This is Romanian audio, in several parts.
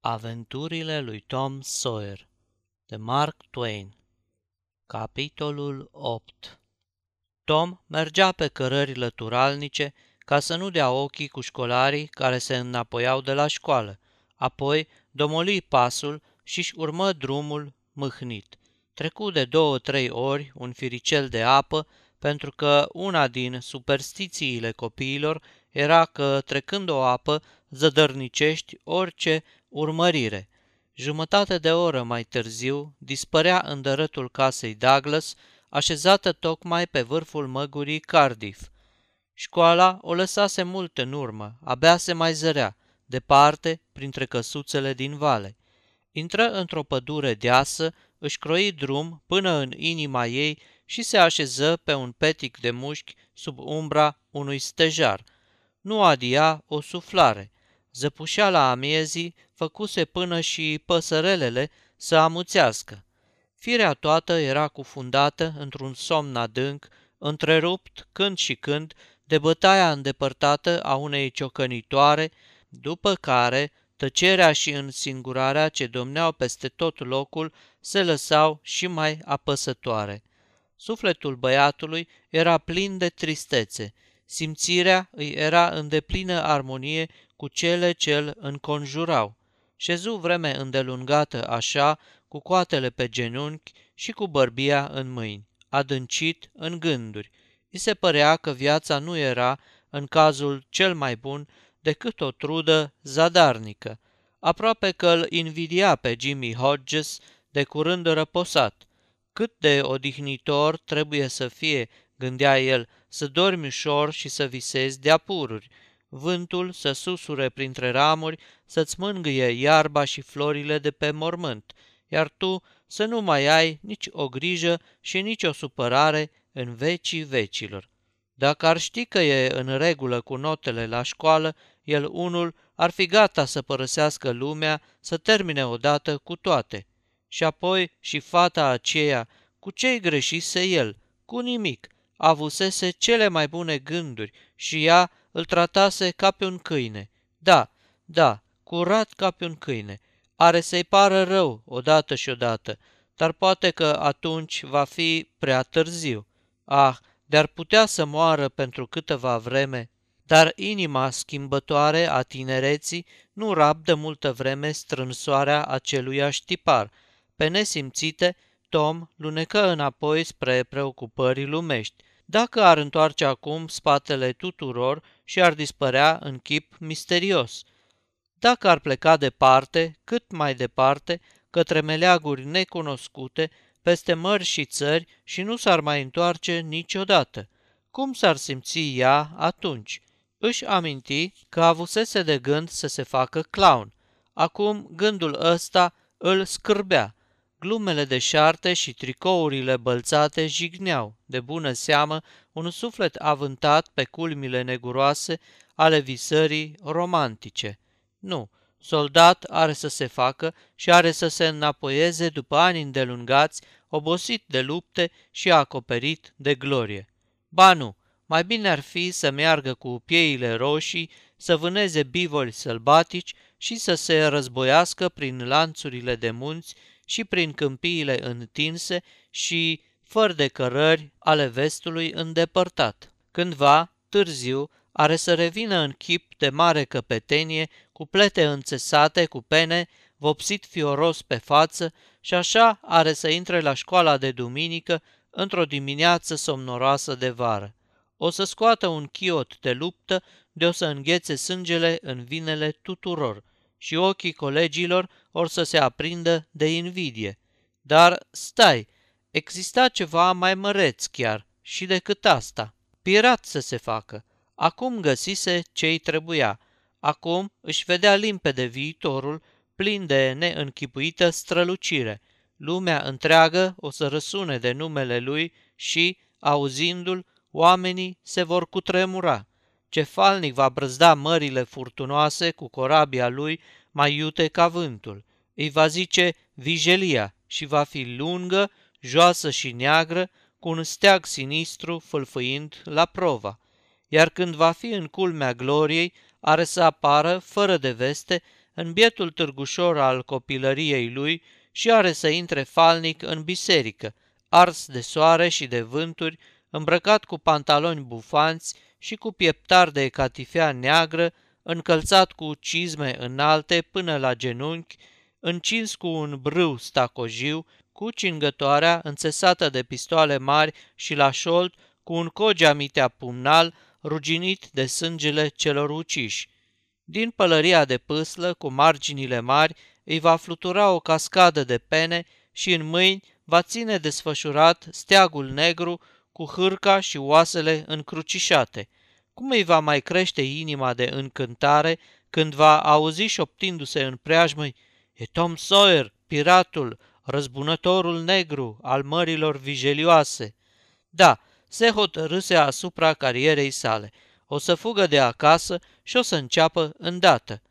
Aventurile lui Tom Sawyer de Mark Twain Capitolul 8 Tom mergea pe cărări lăturalnice ca să nu dea ochii cu școlarii care se înapoiau de la școală, apoi domoli pasul și-și urmă drumul mâhnit. Trecu de două-trei ori un firicel de apă, pentru că una din superstițiile copiilor era că, trecând o apă, zădărnicești orice urmărire. Jumătate de oră mai târziu dispărea în dărătul casei Douglas, așezată tocmai pe vârful măgurii Cardiff. Școala o lăsase mult în urmă, abia se mai zărea, departe, printre căsuțele din vale. Intră într-o pădure deasă, își croi drum până în inima ei și se așeză pe un petic de mușchi sub umbra unui stejar. Nu adia o suflare. Zăpușeala amiezii făcuse până și păsărelele să amuțească. Firea toată era cufundată într-un somn adânc, întrerupt când și când de bătaia îndepărtată a unei ciocănitoare, după care tăcerea și însingurarea ce domneau peste tot locul se lăsau și mai apăsătoare. Sufletul băiatului era plin de tristețe, simțirea îi era în deplină armonie cu cele ce îl înconjurau. Șezu vreme îndelungată așa, cu coatele pe genunchi și cu bărbia în mâini, adâncit în gânduri. I se părea că viața nu era, în cazul cel mai bun, decât o trudă zadarnică. Aproape că îl invidia pe Jimmy Hodges, de curând răposat. Cât de odihnitor trebuie să fie, gândea el, să dormi ușor și să visezi de apururi, vântul să susure printre ramuri, să-ți mângâie iarba și florile de pe mormânt, iar tu să nu mai ai nici o grijă și nici o supărare în vecii vecilor. Dacă ar ști că e în regulă cu notele la școală, el unul ar fi gata să părăsească lumea, să termine odată cu toate. Și apoi și fata aceea, cu ce-i greșise el? Cu nimic. Avusese cele mai bune gânduri și ea îl tratase ca pe un câine. Da, da, curat ca pe un câine. Are să-i pară rău odată și odată, dar poate că atunci va fi prea târziu. Ah, de-ar putea să moară pentru câteva vreme, dar inima schimbătoare a tinereții nu rabdă multă vreme strânsoarea aceluiași tipar. Pe nesimțite, Tom lunecă înapoi spre preocupării lumești. Dacă ar întoarce acum spatele tuturor și ar dispărea în chip misterios. Dacă ar pleca departe, cât mai departe, către meleaguri necunoscute, peste mări și țări și nu s-ar mai întoarce niciodată. Cum s-ar simți ea atunci? Își aminti că avusese de gând să se facă clown. Acum gândul ăsta îl scârbea. Glumele de șarte și tricourile bălțate jigneau, de bună seamă, un suflet avântat pe culmile neguroase ale visării romantice. Nu, soldat are să se facă și are să se înapoieze după ani îndelungați, obosit de lupte și acoperit de glorie. Ba nu, mai bine ar fi să meargă cu pieile roșii, să vâneze bivoli sălbatici și să se războiască prin lanțurile de munți și prin câmpiile întinse și fără de cărări ale vestului îndepărtat. Cândva, târziu, are să revină în chip de mare căpetenie, cu plete înțesate, cu pene, vopsit fioros pe față și așa are să intre la școala de duminică într-o dimineață somnoroasă de vară. O să scoată un chiot de luptă de o să înghețe sângele în vinele tuturor și ochii colegilor or să se aprindă de invidie. Dar stai, exista ceva mai măreț chiar și decât asta. Pirat să se facă. Acum găsise ce-i trebuia. Acum își vedea limpede viitorul, plin de neînchipuită strălucire. Lumea întreagă o să răsune de numele lui și, auzindu-l, oamenii se vor cutremura. Cefalnic va brăzda mările furtunoase cu corabia lui mai iute ca vântul. Îi va zice vijelia și va fi lungă, joasă și neagră, cu un steag sinistru fâlfâind la prova. Iar când va fi în culmea gloriei, are să apară, fără de veste, în bietul târgușor al copilăriei lui și are să intre falnic în biserică, ars de soare și de vânturi, îmbrăcat cu pantaloni bufanți și cu pieptar de catifea neagră, încălțat cu cizme înalte până la genunchi, încins cu un brâu stacojiu, cu cingătoarea înțesată de pistoale mari și la șold, cu un cogeamitea pumnal ruginit de sângele celor uciși. Din pălăria de pâslă, cu marginile mari, îi va flutura o cascadă de pene și în mâini va ține desfășurat steagul negru cu hârca și oasele încrucișate. Cum îi va mai crește inima de încântare când va auzi șoptindu-se în preajmăi, E Tom Sawyer, piratul, răzbunătorul negru al mărilor vijelioase. Da, se hotărâse asupra carierei sale. O să fugă de acasă și o să înceapă îndată.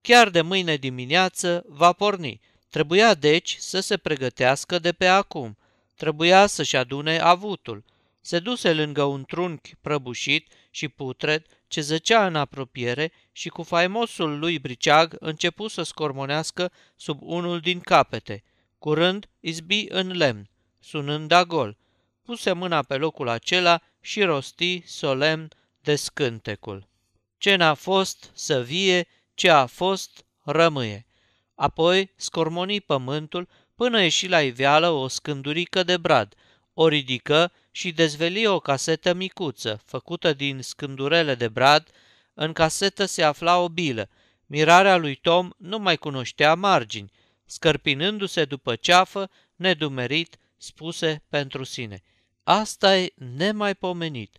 Chiar de mâine dimineață va porni. Trebuia deci să se pregătească de pe acum. Trebuia să-și adune avutul. Se duse lângă un trunchi prăbușit și putred ce zăcea în apropiere și cu faimosul lui briceag începu să scormonească sub unul din capete. Curând izbi în lemn, sunând a gol. Puse mâna pe locul acela și rosti solemn descântecul. Ce n-a fost să vie, ce a fost rămâie. Apoi scormoni pământul până ieși la iveală o scândurică de brad, o ridică și dezveli o casetă micuță, făcută din scândurele de brad. În casetă se afla o bilă. Mirarea lui Tom nu mai cunoștea margini. Scărpinându-se după ceafă, nedumerit, spuse pentru sine. Asta e nemaipomenit.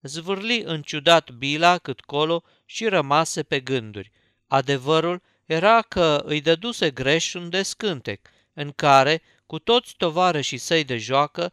Zvârli în ciudat bila cât colo și rămase pe gânduri. Adevărul era că îi dăduse greș un descântec, în care, cu toți tovarășii săi de joacă,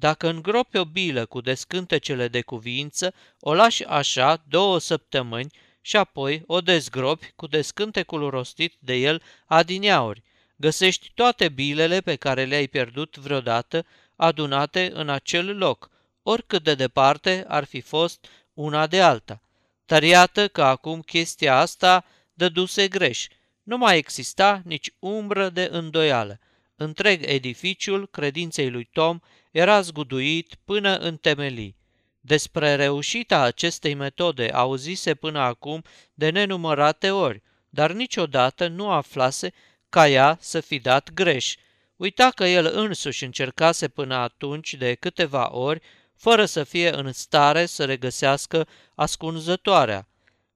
Dacă îngropi o bilă cu descântecele de cuvință, o lași așa două săptămâni și apoi o dezgropi cu descântecul rostit de el adineauri. Găsești toate bilele pe care le-ai pierdut vreodată adunate în acel loc, oricât de departe ar fi fost una de alta. Dar iată că acum chestia asta dăduse greș. Nu mai exista nici umbră de îndoială. Întreg edificiul credinței lui Tom era zguduit până în temelii. Despre reușita acestei metode auzise până acum de nenumărate ori, dar niciodată nu aflase ca ea să fi dat greș. Uita că el însuși încercase până atunci de câteva ori, fără să fie în stare să regăsească ascunzătoarea.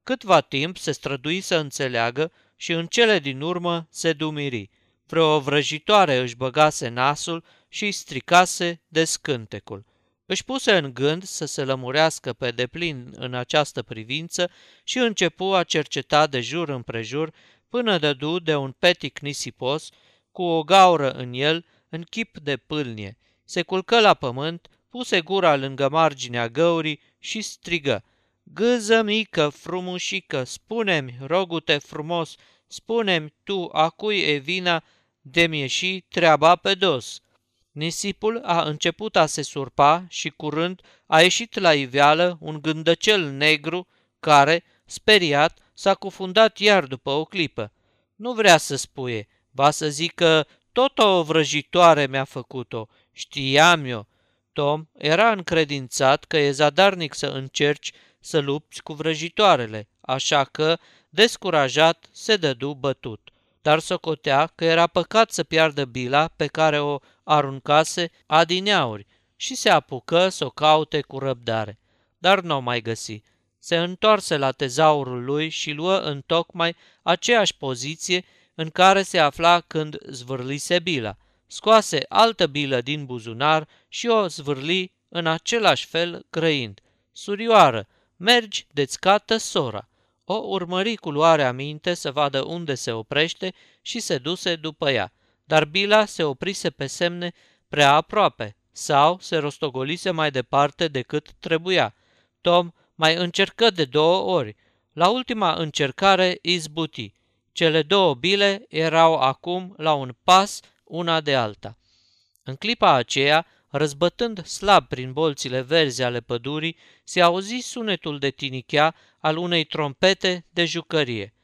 Câtva timp se strădui să înțeleagă și în cele din urmă se dumiri. Vreo vrăjitoare își băgase nasul și îi stricase descântecul. Își puse în gând să se lămurească pe deplin în această privință și începu a cerceta de jur împrejur până dădu de un petic nisipos cu o gaură în el în chip de pâlnie. Se culcă la pământ, puse gura lângă marginea găurii și strigă. Gâză mică, frumușică, spune-mi, rogute frumos, spune-mi tu a cui e vina de-mi ieși treaba pe dos. Nisipul a început a se surpa și curând a ieșit la iveală un gândăcel negru care, speriat, s-a cufundat iar după o clipă. Nu vrea să spuie, va să zică tot o vrăjitoare mi-a făcut-o, știam eu. Tom era încredințat că e zadarnic să încerci să lupți cu vrăjitoarele, așa că, descurajat, se dădu bătut dar socotea că era păcat să piardă bila pe care o aruncase adineauri și se apucă să o caute cu răbdare. Dar nu o mai găsi. Se întoarse la tezaurul lui și luă în tocmai aceeași poziție în care se afla când zvârlise bila. Scoase altă bilă din buzunar și o zvârli în același fel grăind. Surioară, mergi de-ți sora. O urmări cu luarea minte să vadă unde se oprește și se duse după ea, dar Bila se oprise pe semne prea aproape sau se rostogolise mai departe decât trebuia. Tom mai încercă de două ori. La ultima încercare izbuti. Cele două bile erau acum la un pas una de alta. În clipa aceea, răzbătând slab prin bolțile verzi ale pădurii, se auzi sunetul de tinichea al unei trompete de jucărie.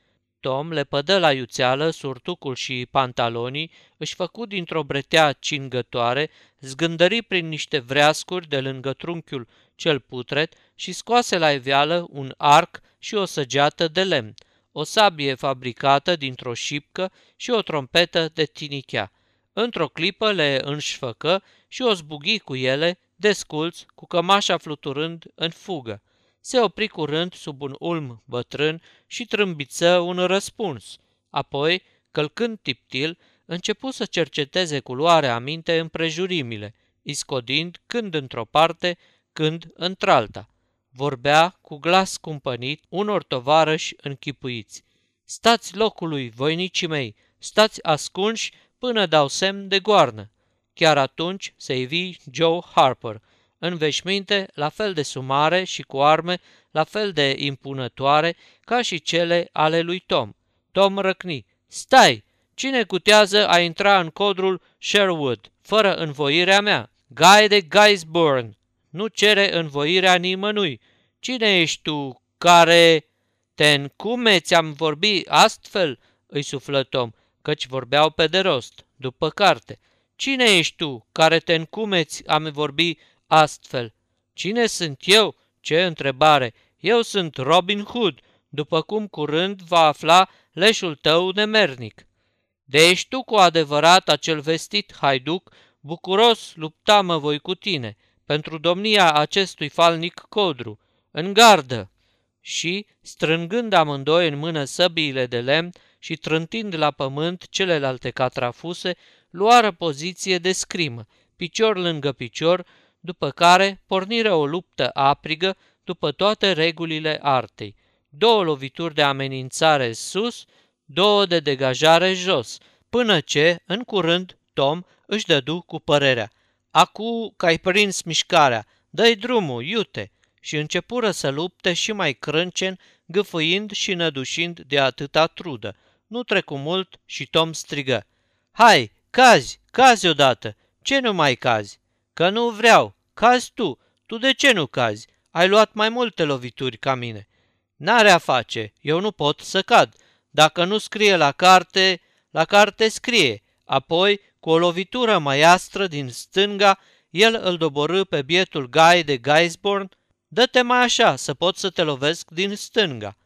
Tom le pădă la iuțeală surtucul și pantalonii, își făcu dintr-o bretea cingătoare, zgândări prin niște vreascuri de lângă trunchiul cel putret și scoase la iveală un arc și o săgeată de lemn, o sabie fabricată dintr-o șipcă și o trompetă de tinichea. Într-o clipă le înșfăcă și o zbughi cu ele, desculți, cu cămașa fluturând în fugă. Se opri curând sub un ulm bătrân și trâmbiță un răspuns. Apoi, călcând tiptil, începu să cerceteze cu luare aminte împrejurimile, iscodind când într-o parte, când într-alta. Vorbea cu glas cumpănit unor tovarăși închipuiți. Stați locului, voinicii mei, stați ascunși până dau semn de goarnă. Chiar atunci se ivi Joe Harper, în veșminte la fel de sumare și cu arme la fel de impunătoare ca și cele ale lui Tom. Tom răcni. Stai! Cine cutează a intra în codrul Sherwood, fără învoirea mea? Guy de Guysburn! Nu cere învoirea nimănui. Cine ești tu care... Te încume ți-am vorbit astfel? îi suflă Tom căci vorbeau pe de rost, după carte. Cine ești tu, care te încumeți a-mi vorbi astfel? Cine sunt eu? Ce întrebare! Eu sunt Robin Hood, după cum curând va afla leșul tău nemernic. De ești tu cu adevărat acel vestit haiduc, bucuros lupta-mă voi cu tine, pentru domnia acestui falnic codru. În gardă! Și, strângând amândoi în mână săbiile de lemn, și trântind la pământ celelalte catrafuse, luară poziție de scrimă, picior lângă picior, după care porniră o luptă aprigă după toate regulile artei. Două lovituri de amenințare sus, două de degajare jos, până ce, în curând, Tom își dădu cu părerea. Acu că ai prins mișcarea, dă-i drumul, iute! Și începură să lupte și mai crâncen, gâfâind și nădușind de atâta trudă. Nu trecu mult și Tom strigă. Hai, cazi, cazi odată. Ce nu mai cazi? Că nu vreau. Cazi tu. Tu de ce nu cazi? Ai luat mai multe lovituri ca mine. N-are a face. Eu nu pot să cad. Dacă nu scrie la carte, la carte scrie. Apoi, cu o lovitură maiastră din stânga, el îl doborâ pe bietul Guy de Guysborn. Dă-te mai așa, să pot să te lovesc din stânga.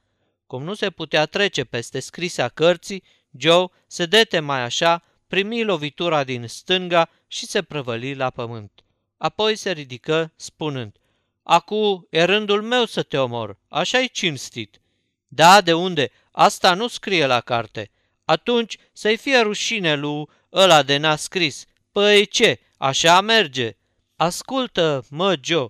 Cum nu se putea trece peste scrisea cărții, Joe se dete mai așa, primi lovitura din stânga și se prăvăli la pământ. Apoi se ridică, spunând, Acu e rândul meu să te omor, așa-i cinstit. Da, de unde? Asta nu scrie la carte. Atunci să-i fie rușine lui ăla de n-a scris. Păi ce, așa merge. Ascultă, mă, Joe,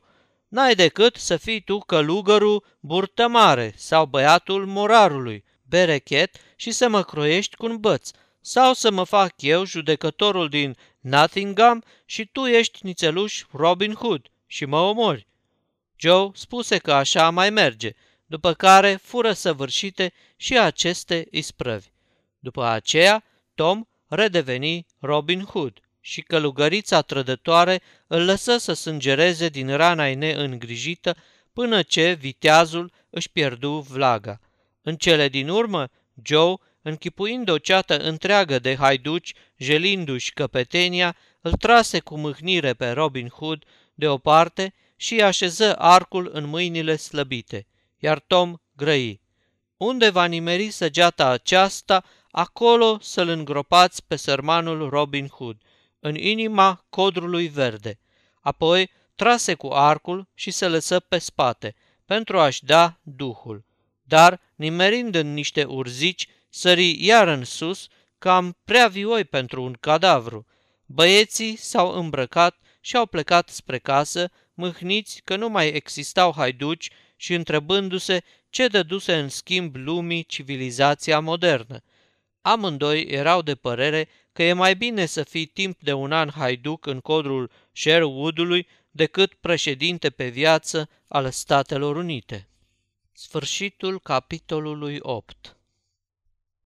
N-ai decât să fii tu călugărul burtă mare sau băiatul morarului, berechet și să mă croiești cu un băț, sau să mă fac eu judecătorul din Nottingham și tu ești nițeluș Robin Hood și mă omori. Joe spuse că așa mai merge, după care fură săvârșite și aceste isprăvi. După aceea, Tom redeveni Robin Hood și călugărița trădătoare îl lăsă să sângereze din rana ei neîngrijită până ce viteazul își pierdu vlaga. În cele din urmă, Joe, închipuind o ceată întreagă de haiduci, jelindu-și căpetenia, îl trase cu mâhnire pe Robin Hood de o parte și așeză arcul în mâinile slăbite, iar Tom grăi. Unde va nimeri săgeata aceasta, acolo să-l îngropați pe sărmanul Robin Hood – în inima codrului verde. Apoi trase cu arcul și se lăsă pe spate pentru a-și da duhul. Dar, nimerind în niște urzici, sări iar în sus, cam prea vioi pentru un cadavru. Băieții s-au îmbrăcat și au plecat spre casă, mâhniți că nu mai existau haiduci și întrebându-se ce dăduse în schimb lumii civilizația modernă. Amândoi erau de părere că e mai bine să fii timp de un an haiduc în codrul Sherwoodului decât președinte pe viață al Statelor Unite. Sfârșitul capitolului 8